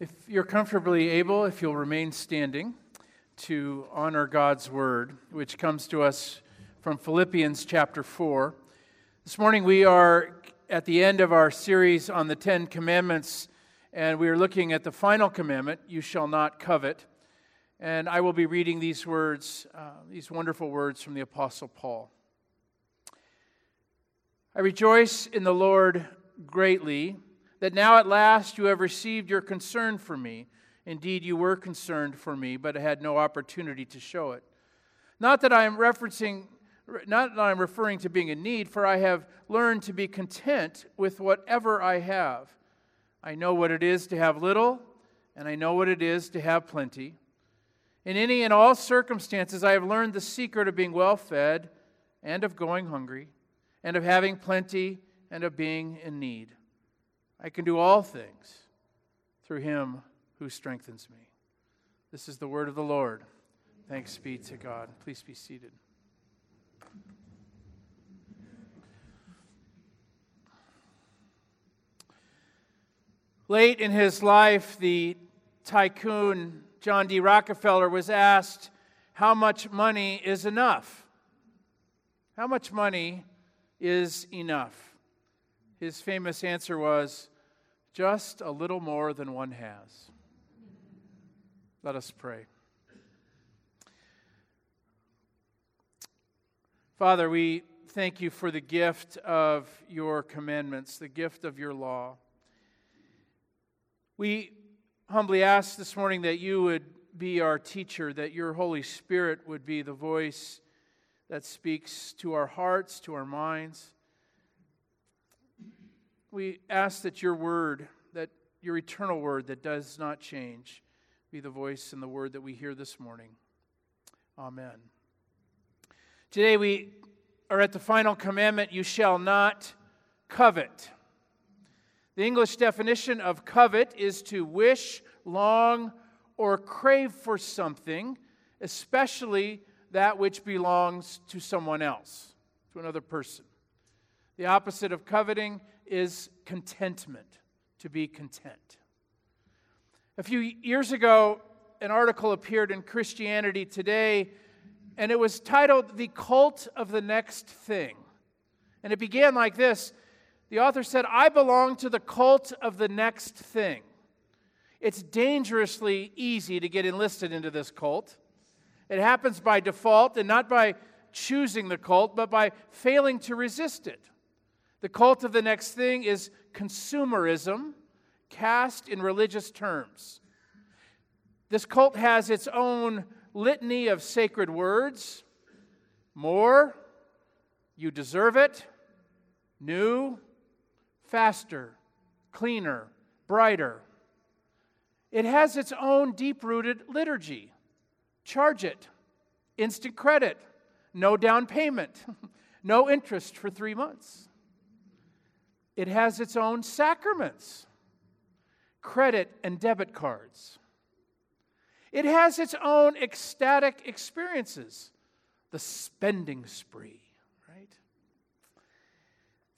If you're comfortably able, if you'll remain standing to honor God's word, which comes to us from Philippians chapter 4. This morning we are at the end of our series on the Ten Commandments, and we are looking at the final commandment you shall not covet. And I will be reading these words, uh, these wonderful words from the Apostle Paul. I rejoice in the Lord greatly that now at last you have received your concern for me. Indeed, you were concerned for me, but had no opportunity to show it. Not that I am referencing, not that I'm referring to being in need, for I have learned to be content with whatever I have. I know what it is to have little, and I know what it is to have plenty. In any and all circumstances, I have learned the secret of being well fed, and of going hungry, and of having plenty, and of being in need. I can do all things through him who strengthens me. This is the word of the Lord. Thanks be to God. Please be seated. Late in his life, the tycoon John D. Rockefeller was asked, How much money is enough? How much money is enough? His famous answer was, just a little more than one has. Let us pray. Father, we thank you for the gift of your commandments, the gift of your law. We humbly ask this morning that you would be our teacher, that your Holy Spirit would be the voice that speaks to our hearts, to our minds we ask that your word, that your eternal word that does not change, be the voice and the word that we hear this morning. Amen. Today we are at the final commandment you shall not covet. The English definition of covet is to wish, long, or crave for something, especially that which belongs to someone else, to another person. The opposite of coveting is contentment, to be content. A few years ago, an article appeared in Christianity Today, and it was titled The Cult of the Next Thing. And it began like this The author said, I belong to the cult of the next thing. It's dangerously easy to get enlisted into this cult. It happens by default and not by choosing the cult, but by failing to resist it. The cult of the next thing is consumerism cast in religious terms. This cult has its own litany of sacred words more, you deserve it, new, faster, cleaner, brighter. It has its own deep rooted liturgy. Charge it, instant credit, no down payment, no interest for three months. It has its own sacraments, credit and debit cards. It has its own ecstatic experiences, the spending spree, right?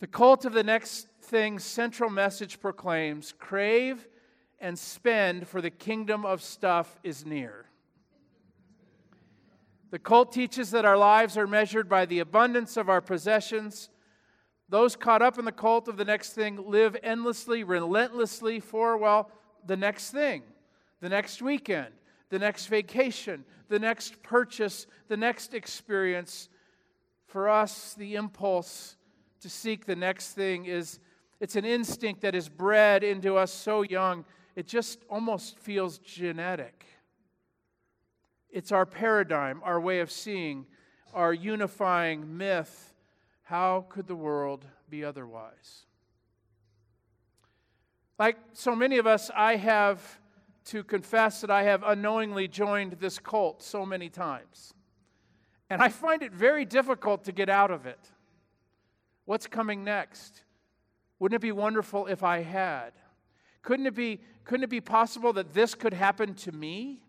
The cult of the next thing's central message proclaims crave and spend, for the kingdom of stuff is near. The cult teaches that our lives are measured by the abundance of our possessions those caught up in the cult of the next thing live endlessly, relentlessly for, well, the next thing, the next weekend, the next vacation, the next purchase, the next experience. For us, the impulse to seek the next thing is it's an instinct that is bred into us so young, it just almost feels genetic. It's our paradigm, our way of seeing, our unifying myth how could the world be otherwise? Like so many of us, I have to confess that I have unknowingly joined this cult so many times. And I find it very difficult to get out of it. What's coming next? Wouldn't it be wonderful if I had? Couldn't it be, couldn't it be possible that this could happen to me?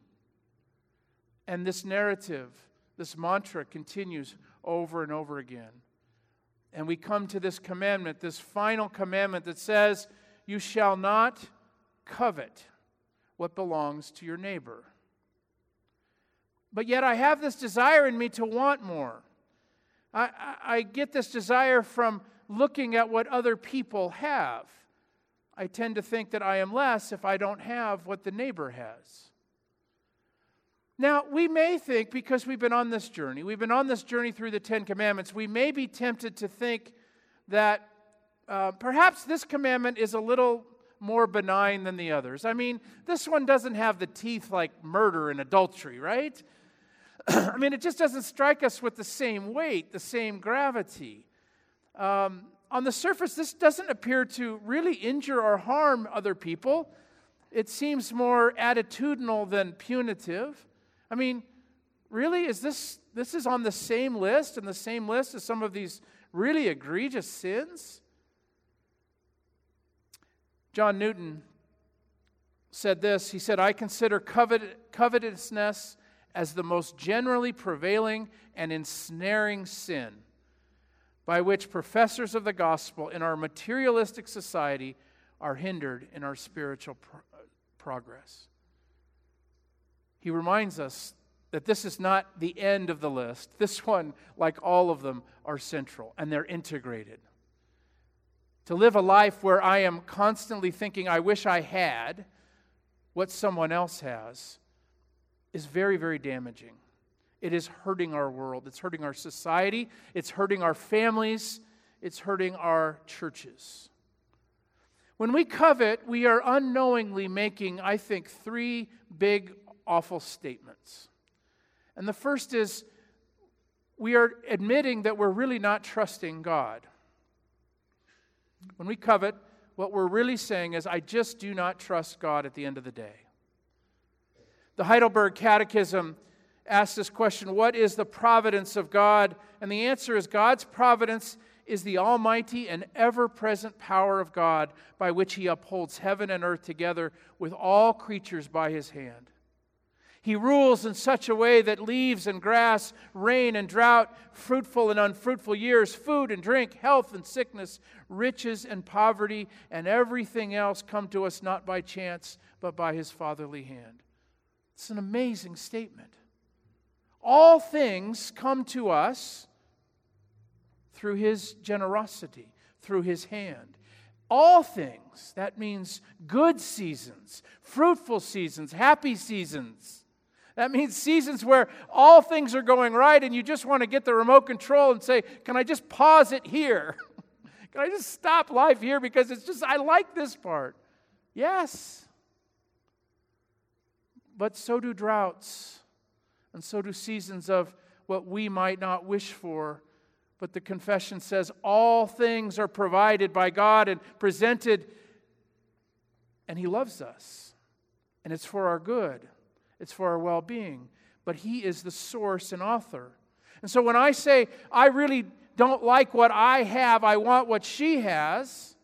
And this narrative, this mantra continues over and over again. And we come to this commandment, this final commandment that says, You shall not covet. what belongs to your neighbor. But yet I have this desire in me to want more. I, I, I get this desire from looking at what other people have. I tend to think that I am less if I don't have what the neighbor has. Now, we may think, because we've been on this journey, we've been on this journey through the Ten Commandments, we may be tempted to think that uh, perhaps this commandment is a little more benign than the others. I mean, this one doesn't have the teeth like murder and adultery, right? I mean, it just doesn't strike us with the same weight, the same gravity. Um, on the surface, this doesn't appear to really injure or harm other people. It seems more attitudinal than punitive. I mean, really, is this this is on the same list and the same list as some of these really egregious sins? John Newton said this. He said, I consider covet, covetousness as the most generally prevailing and ensnaring sin by which professors of the gospel in our materialistic society are hindered in our spiritual pro- progress. He reminds us that this is not the end of the list. This one, like all of them, are central and they're integrated. To live a life where I am constantly thinking, I wish I had what someone else has, is very, very damaging. It is hurting our world, it's hurting our society, it's hurting our families, it's hurting our churches. When we covet, we are unknowingly making, I think, three big, awful statements. And the first is we are admitting that we're really not trusting God. When we covet, what we're really saying is, I just do not trust God at the end of the day. The Heidelberg Catechism asks this question What is the providence of God? And the answer is God's providence is the almighty and ever present power of God by which he upholds heaven and earth together with all creatures by his hand. He rules in such a way that leaves and grass, rain and drought, fruitful and unfruitful years, food and drink, health and sickness, riches and poverty, and everything else come to us not by chance, but by his fatherly hand. It's an amazing statement. All things come to us through his generosity, through his hand. All things, that means good seasons, fruitful seasons, happy seasons that means seasons where all things are going right and you just want to get the remote control and say, Can I just pause it here? Can I just stop life here because it's just, I like this part? Yes. But so do droughts, and so do seasons of what we might not wish for. But the confession says all things are provided by God and presented, and He loves us, and it's for our good it's for our well being. But He is the source and author. And so when I say, I really don't like what I have, I want what she has,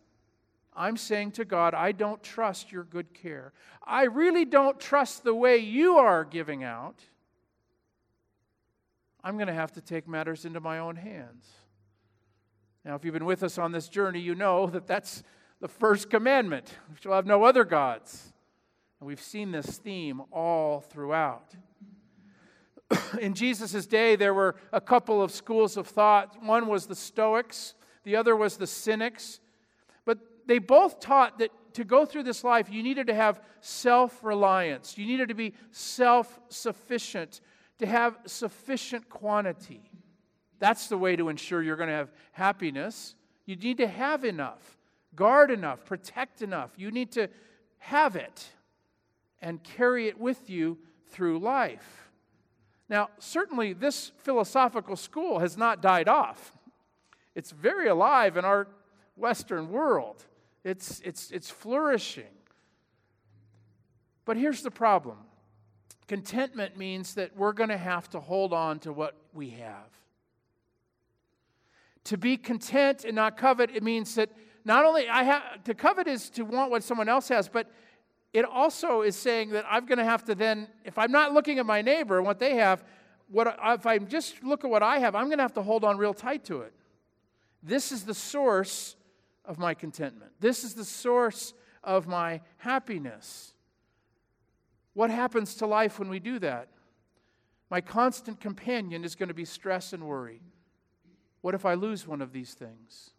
I'm saying to God, I don't trust your good care. I really don't trust the way you are giving out. I'm going to have to take matters into my own hands. Now, if you've been with us on this journey, you know that that's the first commandment. You shall have no other gods. And we've seen this theme all throughout. In Jesus' day, there were a couple of schools of thought. One was the Stoics, the other was the Cynics. But they both taught that to go through this life, you needed to have self reliance, you needed to be self sufficient, to have sufficient quantity. That's the way to ensure you're going to have happiness. You need to have enough, guard enough, protect enough. You need to have it and carry it with you through life. Now, certainly, this philosophical school has not died off. It's very alive in our Western world, it's, it's, it's flourishing. But here's the problem contentment means that we're going to have to hold on to what we have. To be content and not covet, it means that not only I have to covet is to want what someone else has, but it also is saying that I'm going to have to then, if I'm not looking at my neighbor and what they have, what, if I just look at what I have, I'm going to have to hold on real tight to it. This is the source of my contentment. This is the source of my happiness. What happens to life when we do that? My constant companion is going to be stress and worry. What if I lose one of these things?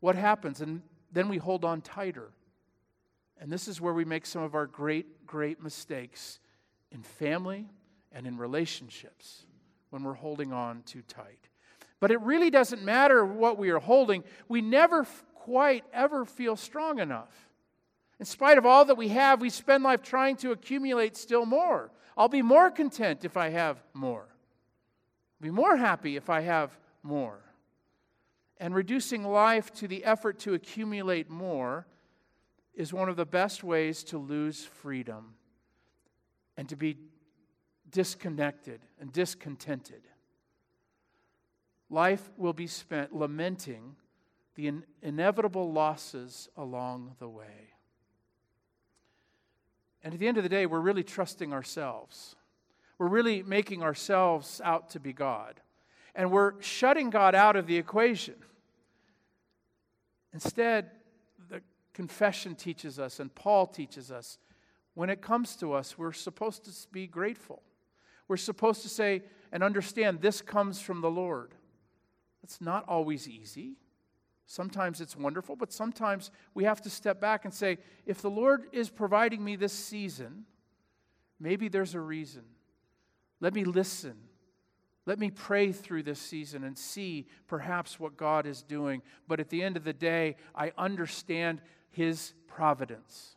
What happens? And then we hold on tighter. And this is where we make some of our great, great mistakes in family and in relationships when we're holding on too tight. But it really doesn't matter what we are holding, we never quite ever feel strong enough. In spite of all that we have, we spend life trying to accumulate still more. I'll be more content if I have more. I'll be more happy if I have more. And reducing life to the effort to accumulate more is one of the best ways to lose freedom and to be disconnected and discontented. Life will be spent lamenting the in- inevitable losses along the way. And at the end of the day, we're really trusting ourselves. We're really making ourselves out to be God. And we're shutting God out of the equation. Instead, confession teaches us, and Paul teaches us, when it comes to us, we're supposed to be grateful. We're supposed to say and understand this comes from the Lord. It's not always easy. Sometimes it's wonderful, but sometimes we have to step back and say, if the Lord is providing me this season, maybe there's a reason. Let me listen. Let me pray through this season and see perhaps what God is doing. But at the end of the day, I understand His providence,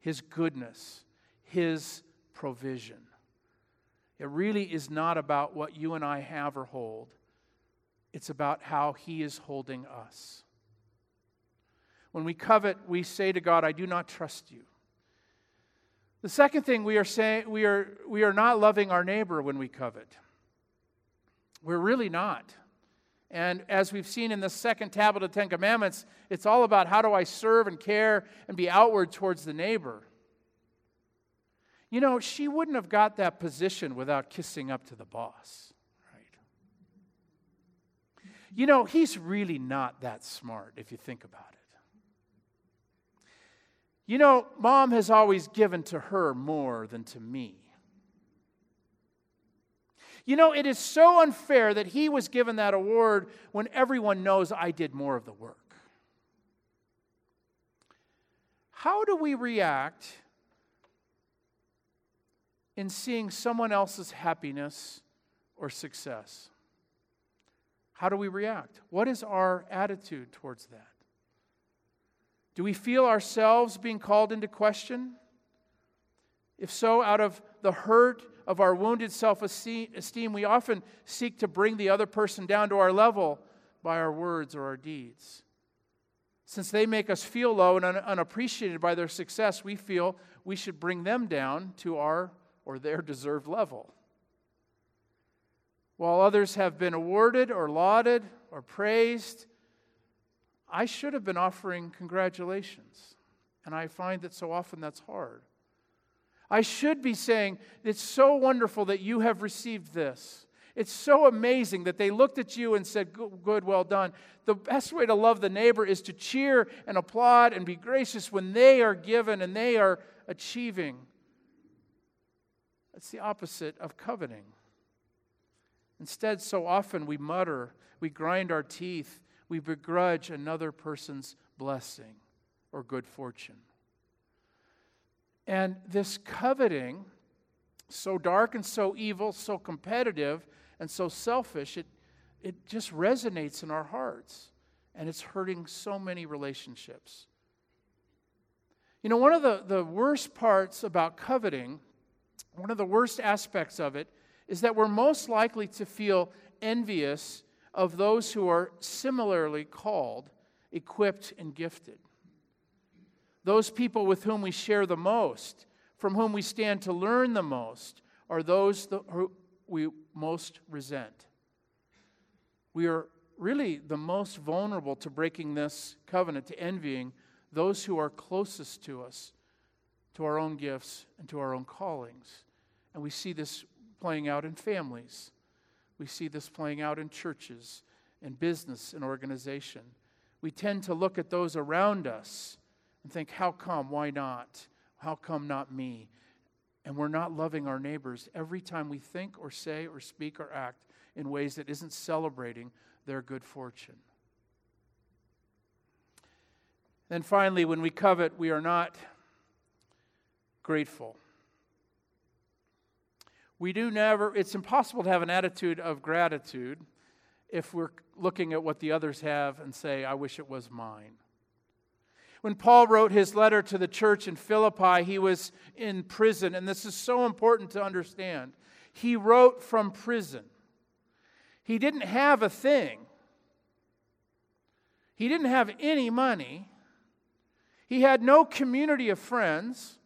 His goodness, His provision. It really is not about what you and I have or hold. It's about how He is holding us. When we covet, we say to God, I do not trust you. The second thing we are saying, we are, we are not loving our neighbor when we covet. We're really not. And as we've seen in the second tablet of the Ten Commandments, it's all about how do I serve and care and be outward towards the neighbor. You know, she wouldn't have got that position without kissing up to the boss. Right? You know, he's really not that smart if you think about it. You know, mom has always given to her more than to me. You know, it is so unfair that he was given that award when everyone knows I did more of the work. How do we react in seeing someone else's happiness or success? How do we react? What is our attitude towards that? Do we feel ourselves being called into question? If so, out of the hurt of our wounded self esteem, we often seek to bring the other person down to our level by our words or our deeds. Since they make us feel low and un- unappreciated by their success, we feel we should bring them down to our or their deserved level. While others have been awarded or lauded or praised, I should have been offering congratulations. And I find that so often that's hard. I should be saying, It's so wonderful that you have received this. It's so amazing that they looked at you and said, Good, well done. The best way to love the neighbor is to cheer and applaud and be gracious when they are given and they are achieving. That's the opposite of coveting. Instead, so often we mutter, we grind our teeth, we begrudge another person's blessing or good fortune. And this coveting, so dark and so evil, so competitive and so selfish, it, it just resonates in our hearts. And it's hurting so many relationships. You know, one of the, the worst parts about coveting, one of the worst aspects of it, is that we're most likely to feel envious of those who are similarly called, equipped, and gifted. Those people with whom we share the most, from whom we stand to learn the most, are those who we most resent. We are really the most vulnerable to breaking this covenant, to envying those who are closest to us, to our own gifts, and to our own callings. And we see this playing out in families. We see this playing out in churches, in business, in organization. We tend to look at those around us and think, how come? Why not? How come not me? And we're not loving our neighbors every time we think or say or speak or act in ways that isn't celebrating their good fortune. Then finally, when we covet, we are not grateful. We do never, it's impossible to have an attitude of gratitude if we're looking at what the others have and say, I wish it was mine. When Paul wrote his letter to the church in Philippi, he was in prison, and this is so important to understand. He wrote from prison. He didn't have a thing, he didn't have any money, he had no community of friends,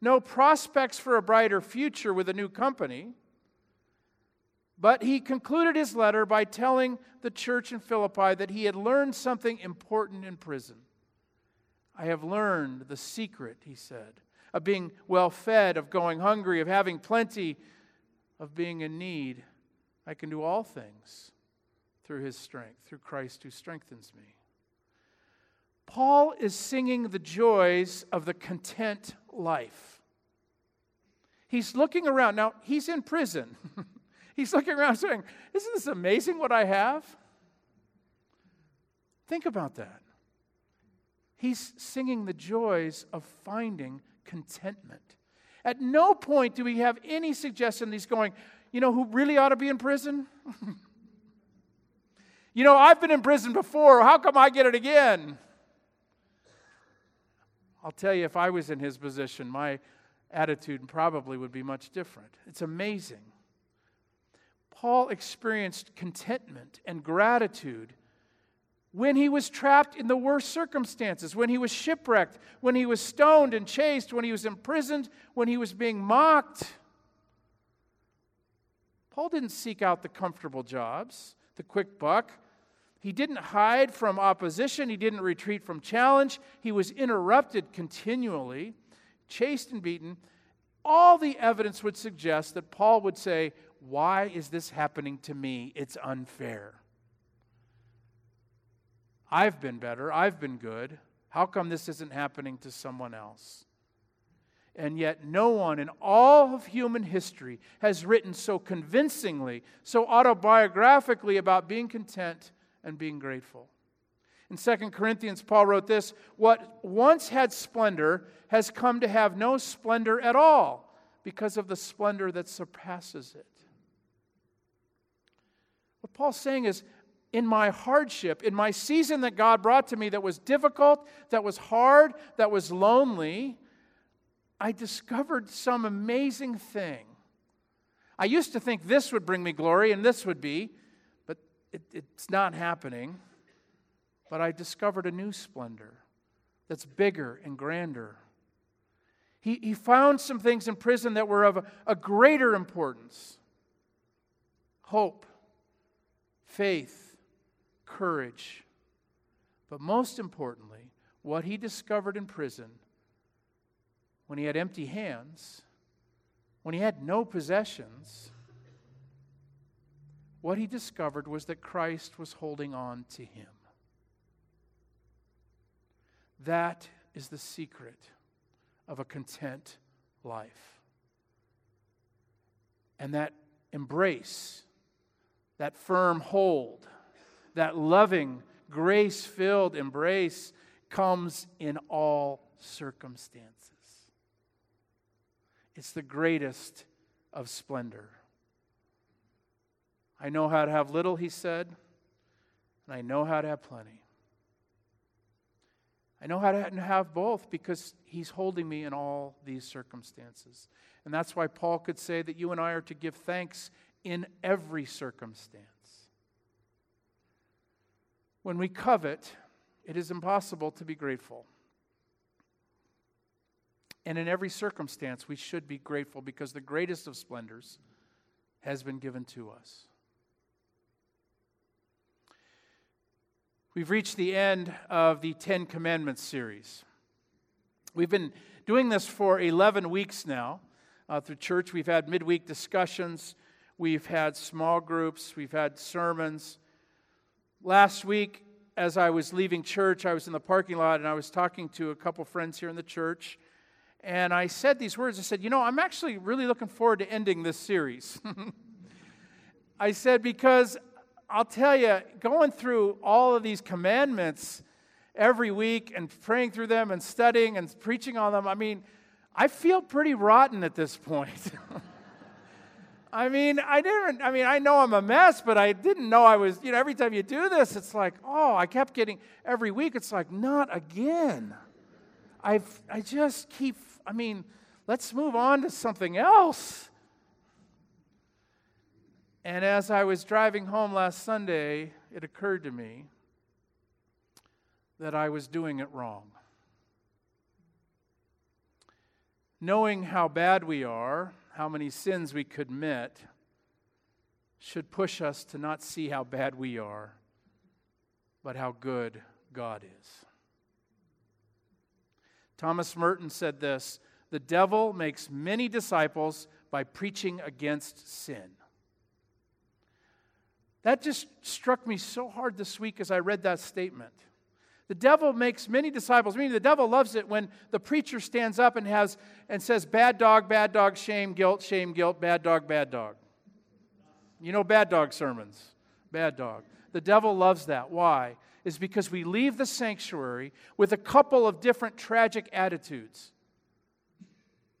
no prospects for a brighter future with a new company. But he concluded his letter by telling the church in Philippi that he had learned something important in prison. I have learned the secret, he said, of being well fed, of going hungry, of having plenty, of being in need. I can do all things through his strength, through Christ who strengthens me. Paul is singing the joys of the content life. He's looking around. Now, he's in prison. he's looking around saying, Isn't this amazing what I have? Think about that. He's singing the joys of finding contentment. At no point do we have any suggestion that he's going, you know who really ought to be in prison? you know, I've been in prison before. How come I get it again? I'll tell you, if I was in his position, my attitude probably would be much different. It's amazing. Paul experienced contentment and gratitude when he was trapped in the worst circumstances, when he was shipwrecked, when he was stoned and chased, when he was imprisoned, when he was being mocked. Paul didn't seek out the comfortable jobs, the quick buck. He didn't hide from opposition. He didn't retreat from challenge. He was interrupted continually, chased and beaten. All the evidence would suggest that Paul would say, Why is this happening to me? It's unfair. I've been better. I've been good. How come this isn't happening to someone else? And yet, no one in all of human history has written so convincingly, so autobiographically about being content and being grateful. In 2 Corinthians, Paul wrote this What once had splendor has come to have no splendor at all because of the splendor that surpasses it. What Paul's saying is, in my hardship, in my season that God brought to me that was difficult, that was hard, that was lonely, I discovered some amazing thing. I used to think this would bring me glory and this would be, but it, it's not happening. But I discovered a new splendor that's bigger and grander. He, he found some things in prison that were of a, a greater importance hope, faith, courage. But most importantly, what he discovered in prison when he had empty hands, when he had no possessions, what he discovered was that Christ was holding on to him. That is the secret of a content life. And that embrace, that firm hold, that loving, grace filled embrace comes in all circumstances. It's the greatest of splendor. I know how to have little, he said, and I know how to have plenty. I know how to have both because he's holding me in all these circumstances. And that's why Paul could say that you and I are to give thanks in every circumstance. When we covet, it is impossible to be grateful. And in every circumstance, we should be grateful because the greatest of splendors has been given to us. We've reached the end of the Ten Commandments series. We've been doing this for 11 weeks now uh, through church. We've had midweek discussions, we've had small groups, we've had sermons. Last week, as I was leaving church, I was in the parking lot and I was talking to a couple friends here in the church. And I said these words I said, You know, I'm actually really looking forward to ending this series. I said, Because I'll tell you, going through all of these commandments every week and praying through them and studying and preaching on them, I mean, I feel pretty rotten at this point. I mean, I didn't, I mean, I know I'm a mess, but I didn't know I was, you know, every time you do this, it's like, oh, I kept getting, every week, it's like, not again. I've, I just keep, I mean, let's move on to something else. And as I was driving home last Sunday, it occurred to me that I was doing it wrong. Knowing how bad we are, how many sins we commit, should push us to not see how bad we are, but how good God is. Thomas Merton said this The devil makes many disciples by preaching against sin. That just struck me so hard this week as I read that statement. The devil makes many disciples, meaning the devil loves it when the preacher stands up and has and says, bad dog, bad dog, shame, guilt, shame, guilt, bad dog, bad dog. You know bad dog sermons. Bad dog. The devil loves that. Why? Is because we leave the sanctuary with a couple of different tragic attitudes.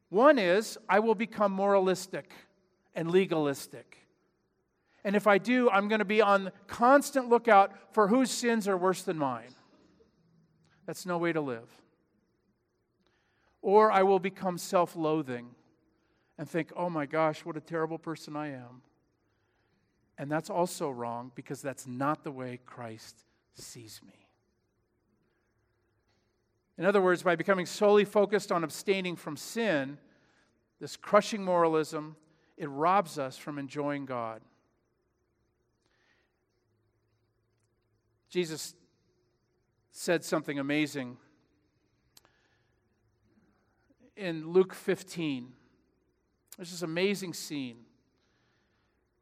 One is, I will become moralistic and legalistic. And if I do, I'm going to be on constant lookout for whose sins are worse than mine. That's no way to live. Or I will become self loathing and think, oh my gosh, what a terrible person I am. And that's also wrong because that's not the way Christ sees me. In other words, by becoming solely focused on abstaining from sin, this crushing moralism, it robs us from enjoying God. Jesus said something amazing in Luke 15. There's this amazing scene.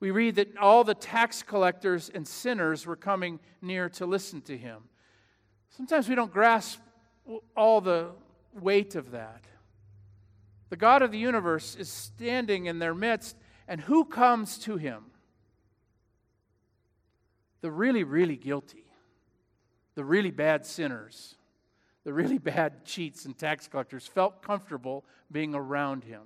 We read that all the tax collectors and sinners were coming near to listen to him. Sometimes we don't grasp all the weight of that. The God of the universe is standing in their midst, and who comes to him? The really, really guilty the really bad sinners, the really bad cheats and tax collectors felt comfortable being around him.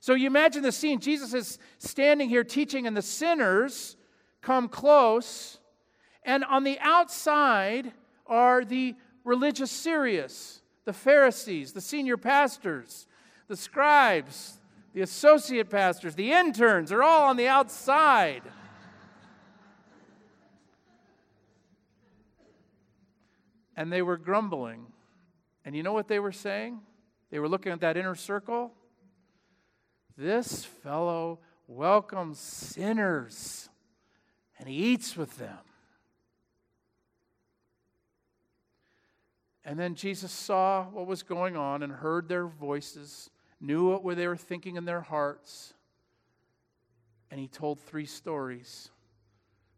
So you imagine the scene. Jesus is standing here teaching, and the sinners come close, and on the outside are the religious serious, the Pharisees, the senior pastors, the scribes, the associate pastors, the interns are all on the outside. And they were grumbling. And you know what they were saying? They were looking at that inner circle. This fellow welcomes sinners and he eats with them. And then Jesus saw what was going on and heard their voices, knew what they were thinking in their hearts, and he told three stories.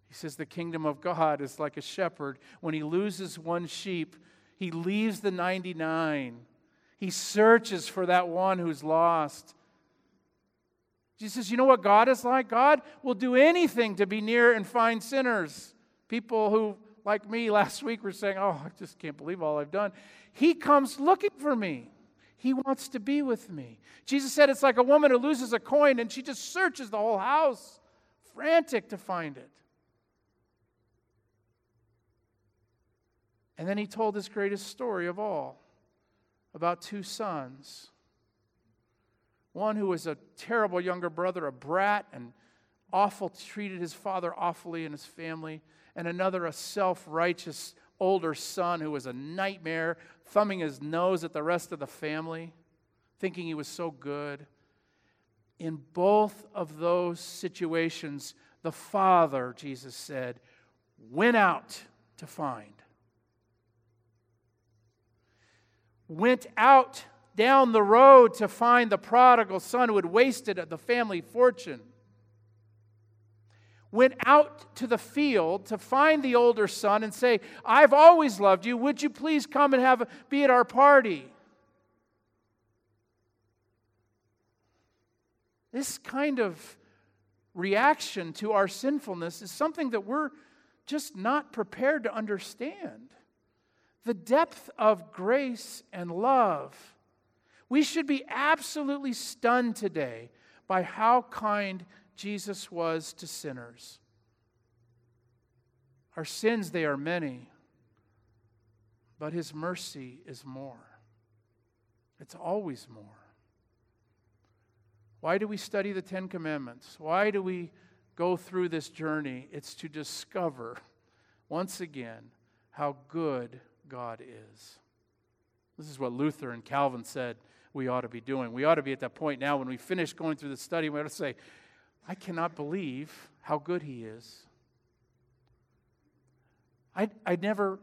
He says the kingdom of God is like a shepherd. When he loses one sheep, he leaves the 99. He searches for that one who's lost. Jesus says, You know what God is like? God will do anything to be near and find sinners. People who, like me last week, were saying, Oh, I just can't believe all I've done. He comes looking for me. He wants to be with me. Jesus said it's like a woman who loses a coin and she just searches the whole house, frantic to find it. And then he told his greatest story of all about two sons. One who was a terrible younger brother, a brat, and awful, treated his father awfully and his family. And another, a self righteous older son who was a nightmare, thumbing his nose at the rest of the family, thinking he was so good. In both of those situations, the father, Jesus said, went out to find. went out down the road to find the prodigal son who had wasted the family fortune, went out to the field to find the older son and say, I've always loved you. Would you please come and have, be at our party? This kind of reaction to our sinfulness is something that we're just not prepared to understand. The depth of grace and love. We should be absolutely stunned today by how kind Jesus was to sinners. Our sins, they are many, but his mercy is more. It's always more. Why do we study the Ten Commandments? Why do we go through this journey? It's to discover, once again, how good God is. This is what Luther and Calvin said we ought to be doing. We ought to be at that point now when we finish going through the study, we ought to say, I cannot believe how good He is. I, I never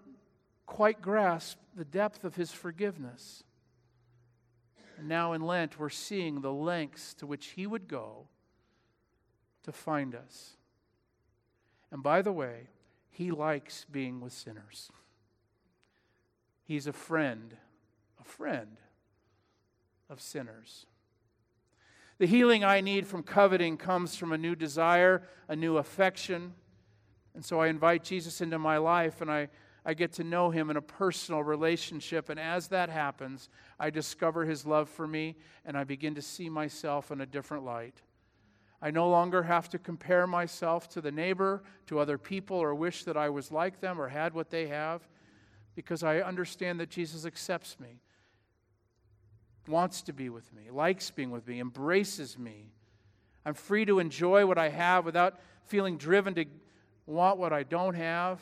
quite grasped the depth of His forgiveness. And now in Lent, we're seeing the lengths to which He would go to find us. And by the way, He likes being with sinners. He's a friend, a friend of sinners. The healing I need from coveting comes from a new desire, a new affection. And so I invite Jesus into my life and I, I get to know him in a personal relationship. And as that happens, I discover his love for me and I begin to see myself in a different light. I no longer have to compare myself to the neighbor, to other people, or wish that I was like them or had what they have because I understand that Jesus accepts me, wants to be with me, likes being with me, embraces me. I'm free to enjoy what I have without feeling driven to want what I don't have.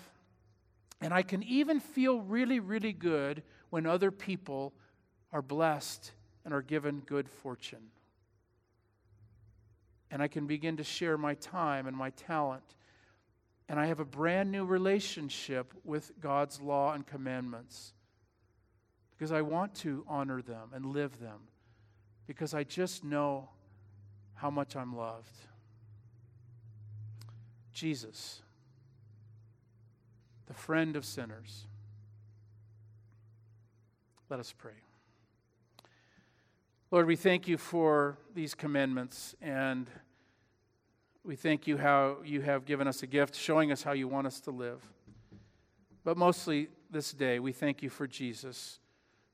And I can even feel really, really good when other people are blessed and are given good fortune. And I can begin to share my time and my talent and I have a brand new relationship with God's law and commandments because I want to honor them and live them because I just know how much I'm loved. Jesus, the friend of sinners. Let us pray. Lord, we thank you for these commandments and we thank you how you have given us a gift, showing us how you want us to live. But mostly this day, we thank you for Jesus,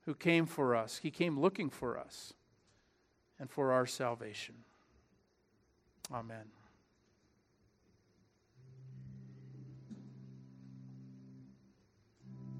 who came for us. He came looking for us and for our salvation. Amen.